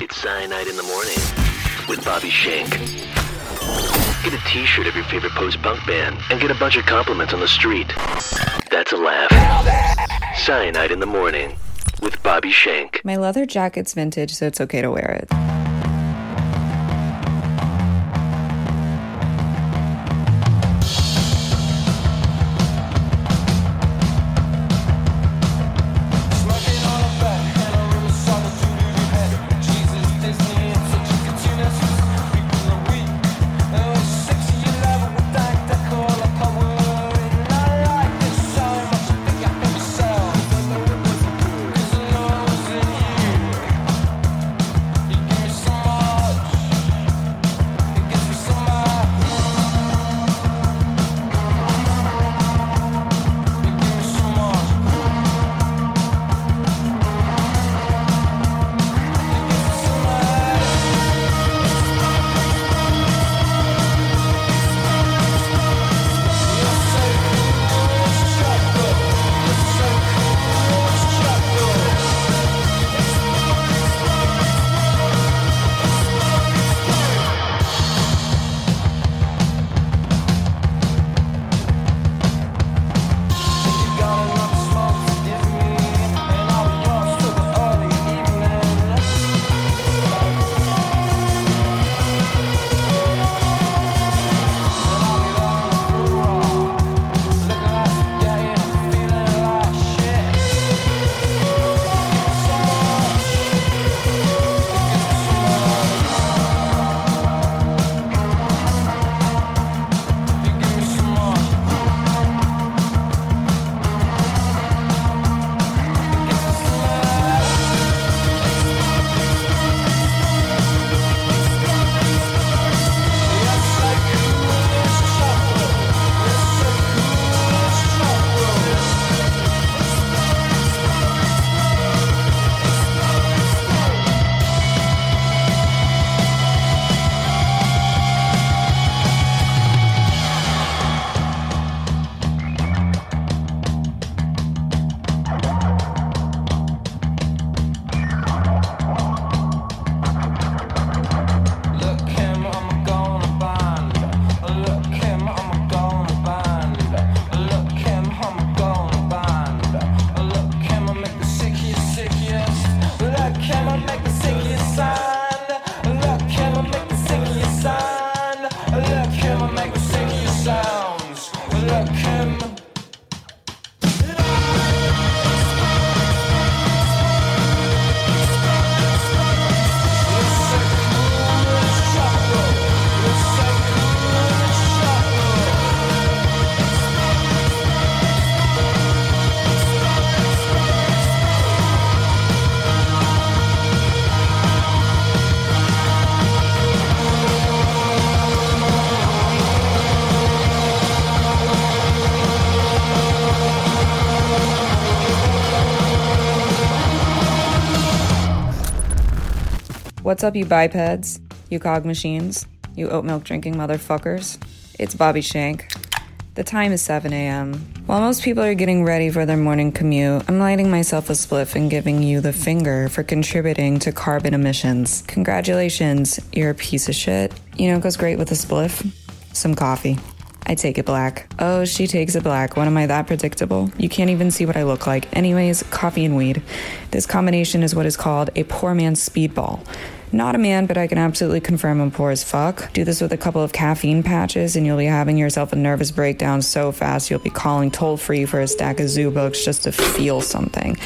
It's Cyanide in the Morning with Bobby Shank. Get a t-shirt of your favorite post-punk band and get a bunch of compliments on the street. That's a laugh. Cyanide in the Morning with Bobby Shank. My leather jacket's vintage, so it's okay to wear it. What's up, you bipeds? You cog machines? You oat milk drinking motherfuckers? It's Bobby Shank. The time is 7 a.m. While most people are getting ready for their morning commute, I'm lighting myself a spliff and giving you the finger for contributing to carbon emissions. Congratulations, you're a piece of shit. You know goes great with a spliff? Some coffee. I take it black. Oh, she takes it black. When am I that predictable? You can't even see what I look like. Anyways, coffee and weed. This combination is what is called a poor man's speedball. Not a man, but I can absolutely confirm I'm poor as fuck. Do this with a couple of caffeine patches, and you'll be having yourself a nervous breakdown so fast you'll be calling toll free for a stack of zoo books just to feel something.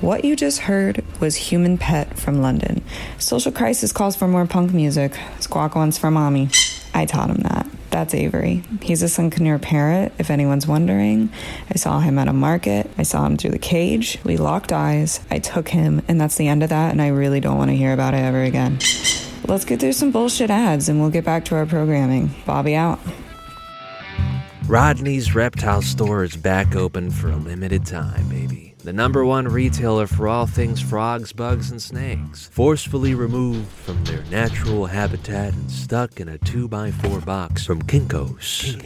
What you just heard was Human Pet from London. Social Crisis calls for more punk music. Squawk wants for mommy. I taught him that. That's Avery. He's a sun conure parrot, if anyone's wondering. I saw him at a market. I saw him through the cage. We locked eyes. I took him, and that's the end of that, and I really don't want to hear about it ever again. Let's get through some bullshit ads and we'll get back to our programming. Bobby out. Rodney's Reptile Store is back open for a limited time, baby. The number one retailer for all things frogs, bugs, and snakes, forcefully removed from their natural habitat and stuck in a 2x4 box from Kinko's.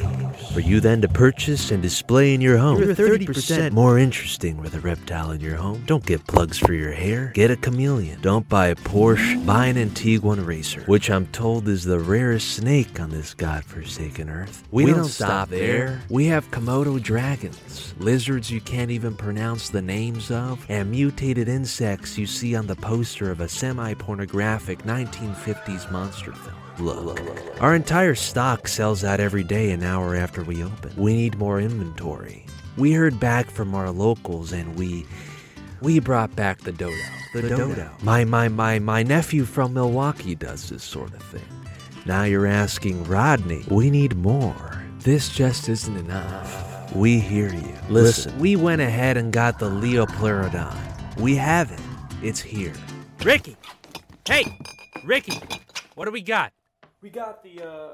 For you then to purchase and display in your home. You're 30% more interesting with a reptile in your home. Don't get plugs for your hair. Get a chameleon. Don't buy a Porsche. Buy an Antiguan racer, which I'm told is the rarest snake on this godforsaken earth. We, don't, stop there. We have Komodo dragons, lizards you can't even pronounce the names of, and mutated insects you see on the poster of a semi pornographic 1950s monster film. Look, our entire stock sells out every day an hour after we open. We need more inventory. We heard back from our locals and we we brought back the dodo. The, dodo. My my my my nephew from Milwaukee does this sort of thing. Now you're asking Rodney, we need more. This just isn't enough. We hear you. Listen, we went ahead and got the Liopleurodon. We have it. It's here. Ricky! Hey! Ricky! What do we got? We got the uh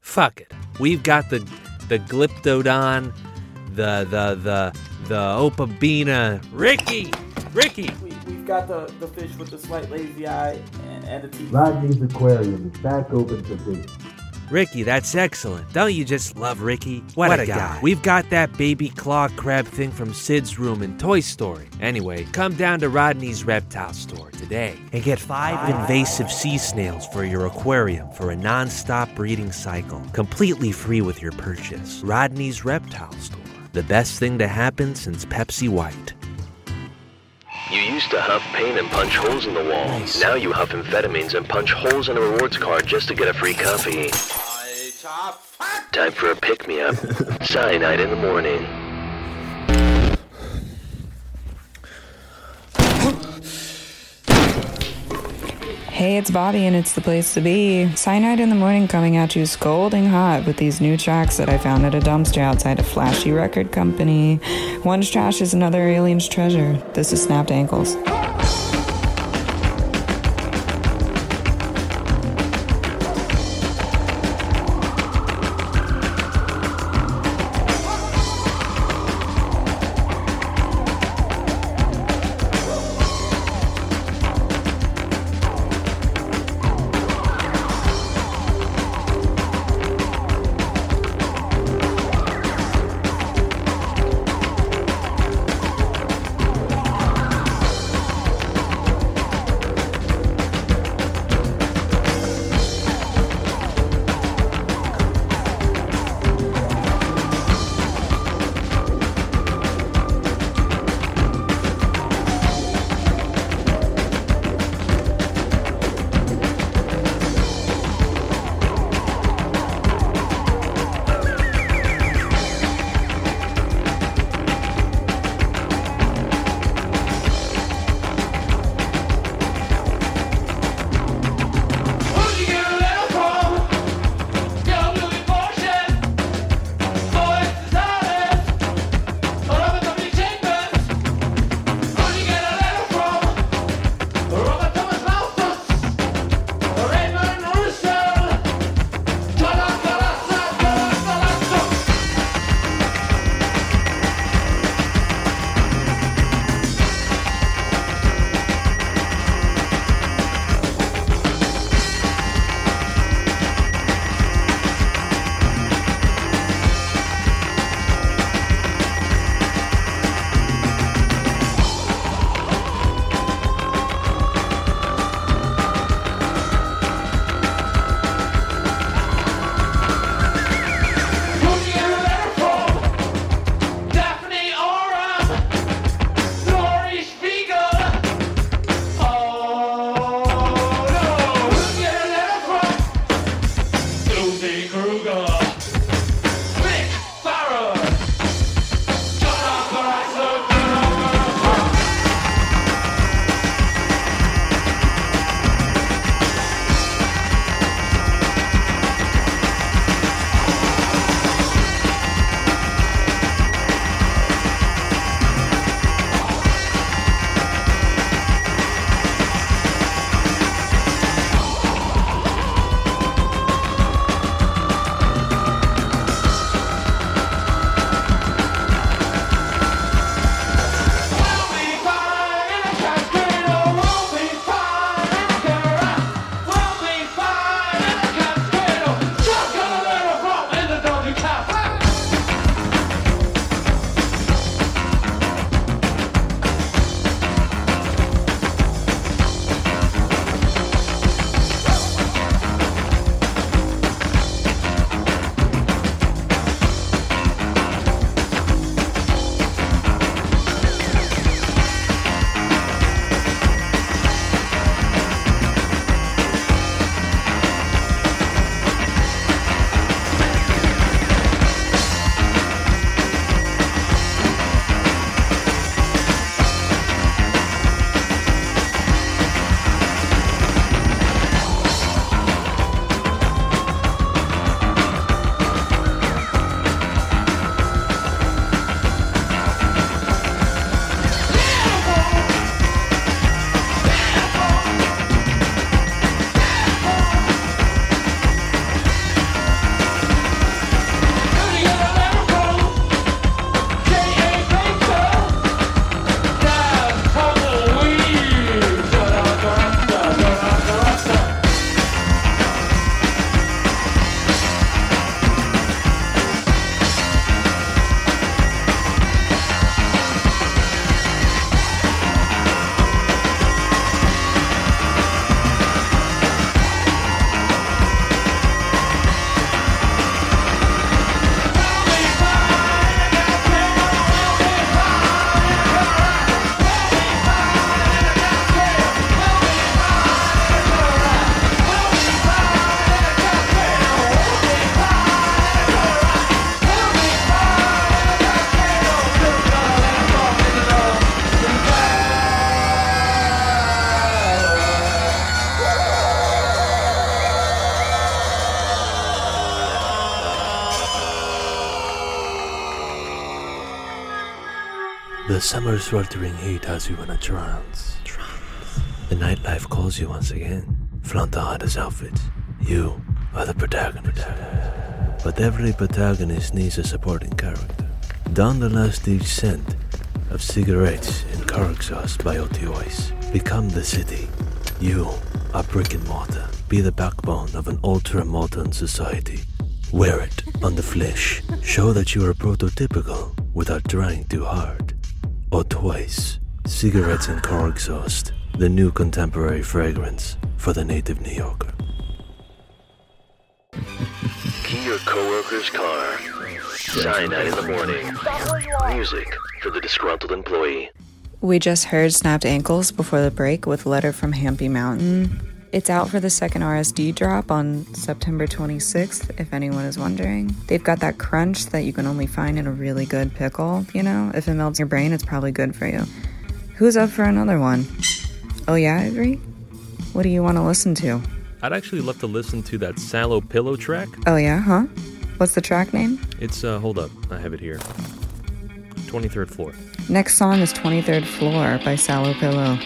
Fuck it. We've got the the Glyptodon, the the the the Opabinia. Ricky! Ricky! we, we've got the, the fish with the slight lazy eye and, and the teeth. Rodney's aquarium is back open for business. Ricky, that's excellent. Don't you just love Ricky? What, a, guy. We've got that baby claw crab thing from Sid's room in Toy Story. Anyway, come down to Rodney's reptile store today and get five invasive sea snails for your aquarium for a non-stop breeding cycle, completely free with your purchase. Rodney's reptile store. The best thing to happen since Pepsi White. You used to huff paint and punch holes in the wall. Now you huff amphetamines and punch holes in a rewards card just to get a free coffee. Time for a pick-me-up. Cyanide in the morning. Hey, it's Bobby, and it's the place to be. Cyanide in the morning coming at you scolding hot with these new tracks that I found at a dumpster outside a flashy record company. One's trash is another alien's treasure. This is Snapped Ankles. The summer's sweltering heat has you in a trance. The nightlife calls you once again. Flaunt the hottest outfits. You are the protagonist. But every protagonist needs a supporting character. Don the lusty scent of cigarettes and car exhaust by opioids. Become the city. You are brick and mortar. Be the backbone of an ultra-modern society. Wear it on the flesh. Show that you are prototypical without trying too hard. Or twice. Cigarettes and car exhaust. The new contemporary fragrance for the native New Yorker. Key your coworker's car. Cyanide in the morning. Music for the disgruntled employee. We just heard Snapped Ankles before the break with Letter from Hampy Mountain. It's out for the second RSD drop on September 26th, if anyone is wondering. They've got that crunch that you can only find in a really good pickle, you know? If it melts your brain, it's probably good for you. Who's up for another one? Oh, yeah, Ivory? What do you want to listen to? I'd actually love to listen to that Sallow Pillow track. Oh, yeah, huh? What's the track name? It's, uh, hold up. I have it here. 23rd floor. Next song is 23rd Floor by Sallow Pillow.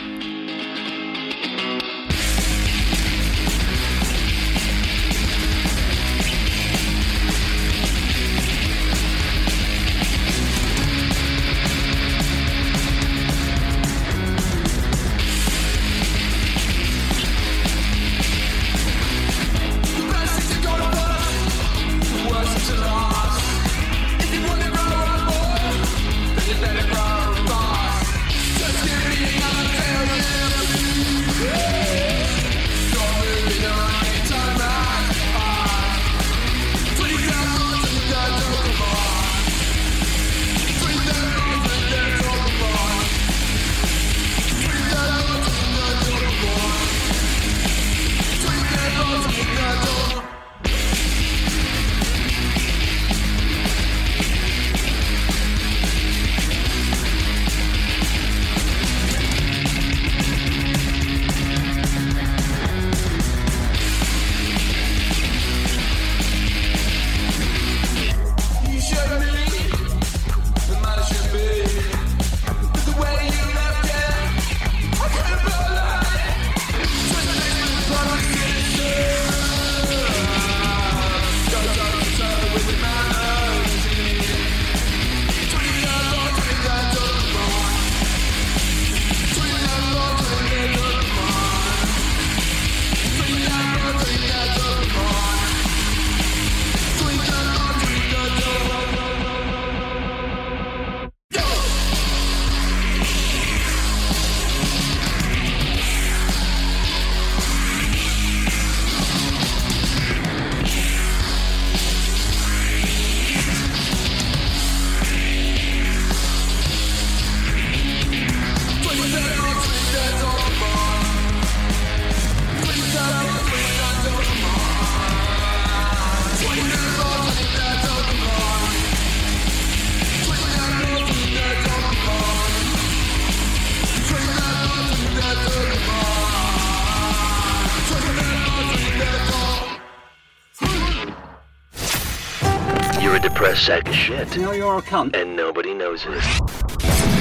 You're sack of shit. Now you're a cunt. And nobody knows it.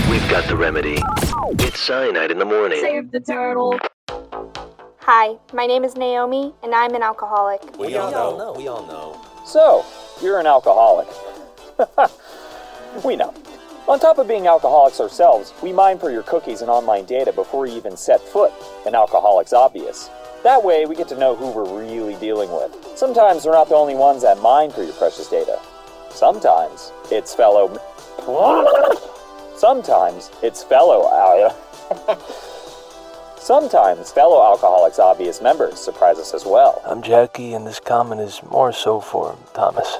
We've got the remedy. It's cyanide in the morning. Save the turtle. Hi, my name is Naomi, and I'm an alcoholic. We, all know. We all know. So, you're an alcoholic. we know. On top of being alcoholics ourselves, we mine for your cookies and online data before you even set foot in Alcoholics Obvious. That way, we get to know who we're really dealing with. Sometimes we're not the only ones that mine for your precious data. Sometimes it's fellow. Sometimes it's fellow. Sometimes fellow Alcoholics Obvious members surprise us as well. I'm Jackie, and this comment is more so for Thomas.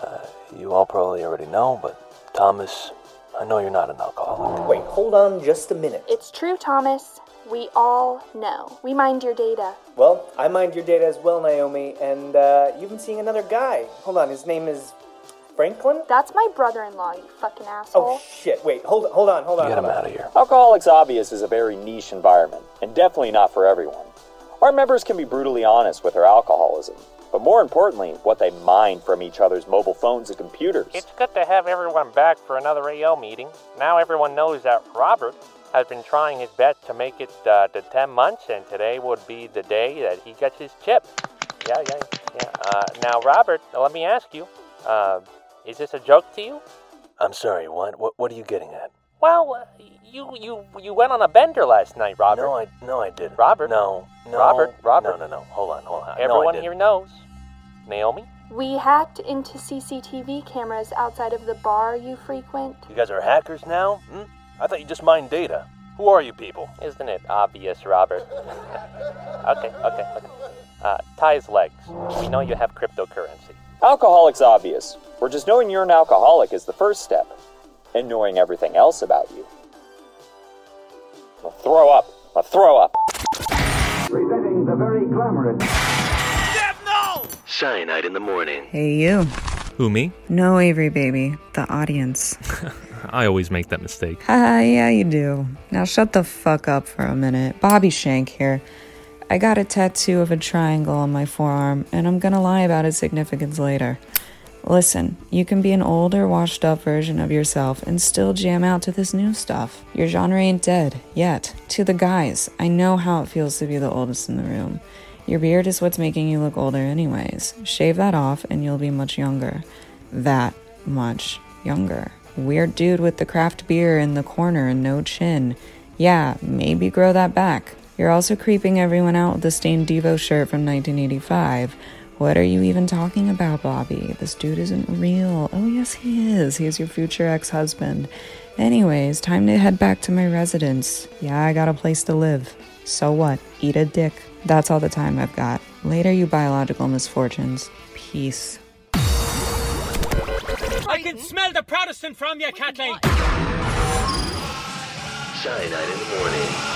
Uh, you all probably already know, but Thomas, I know you're not an alcoholic. Wait, hold on just a minute. It's true, Thomas. We all know. We mind your data. Well, I mind your data as well, Naomi, and uh, you've been seeing another guy. Hold on, his name is Franklin? That's my brother-in-law, you fucking asshole. Oh, shit. Wait, hold, hold on, hold on. Get him out of here. Alcoholics Obvious is a very niche environment, and definitely not for everyone. Our members can be brutally honest with their alcoholism, but more importantly, what they mine from each other's mobile phones and computers. It's good to have everyone back for another AO meeting. Now everyone knows that Robert has been trying his best to make it uh, to 10 months, and today would be the day that he gets his chip. Yeah, yeah, yeah. Uh, now, Robert, let me ask you uh, is this a joke to you? I'm sorry, what? What, what are you getting at? Well, uh, you you you went on a bender last night, Robert. No, I no, I didn't. Robert. No, no. Robert, Robert. No, no, no. Hold on, hold on. Everyone no, here knows. Naomi? We hacked into CCTV cameras outside of the bar you frequent. You guys are hackers now? Hmm? I thought you just mined data. Who are you people? Isn't it obvious, Robert? okay, okay, okay. Uh, tie his legs. We know you have cryptocurrency. Alcoholic's obvious, where just knowing you're an alcoholic is the first step, and knowing everything else about you. I'll throw up. I'll throw up. Presenting the very glamorous. Cyanide in the morning. Hey, you. Who, me? No, Avery, baby. The audience. I always make that mistake. Haha, yeah, you do. Now shut the fuck up for a minute. Bobby Shank here. I got a tattoo of a triangle on my forearm, and I'm gonna lie about its significance later. Listen, you can be an older, washed up version of yourself and still jam out to this new stuff. Your genre ain't dead, yet. To the guys, I know how it feels to be the oldest in the room. Your beard is what's making you look older, anyways. Shave that off, and you'll be much younger. That much younger. Weird dude with the craft beer in the corner and no chin. Yeah, maybe grow that back. You're also creeping everyone out with the stained Devo shirt from 1985. What are you even talking about, Bobby? This dude isn't real. Oh, yes, he is. He is your future ex husband. Anyways, time to head back to my residence. Yeah, I got a place to live. So what? Eat a dick. That's all the time I've got. Later, you biological misfortunes. Peace. I can smell the Protestant from you, Kathleen. Cyanide in the morning.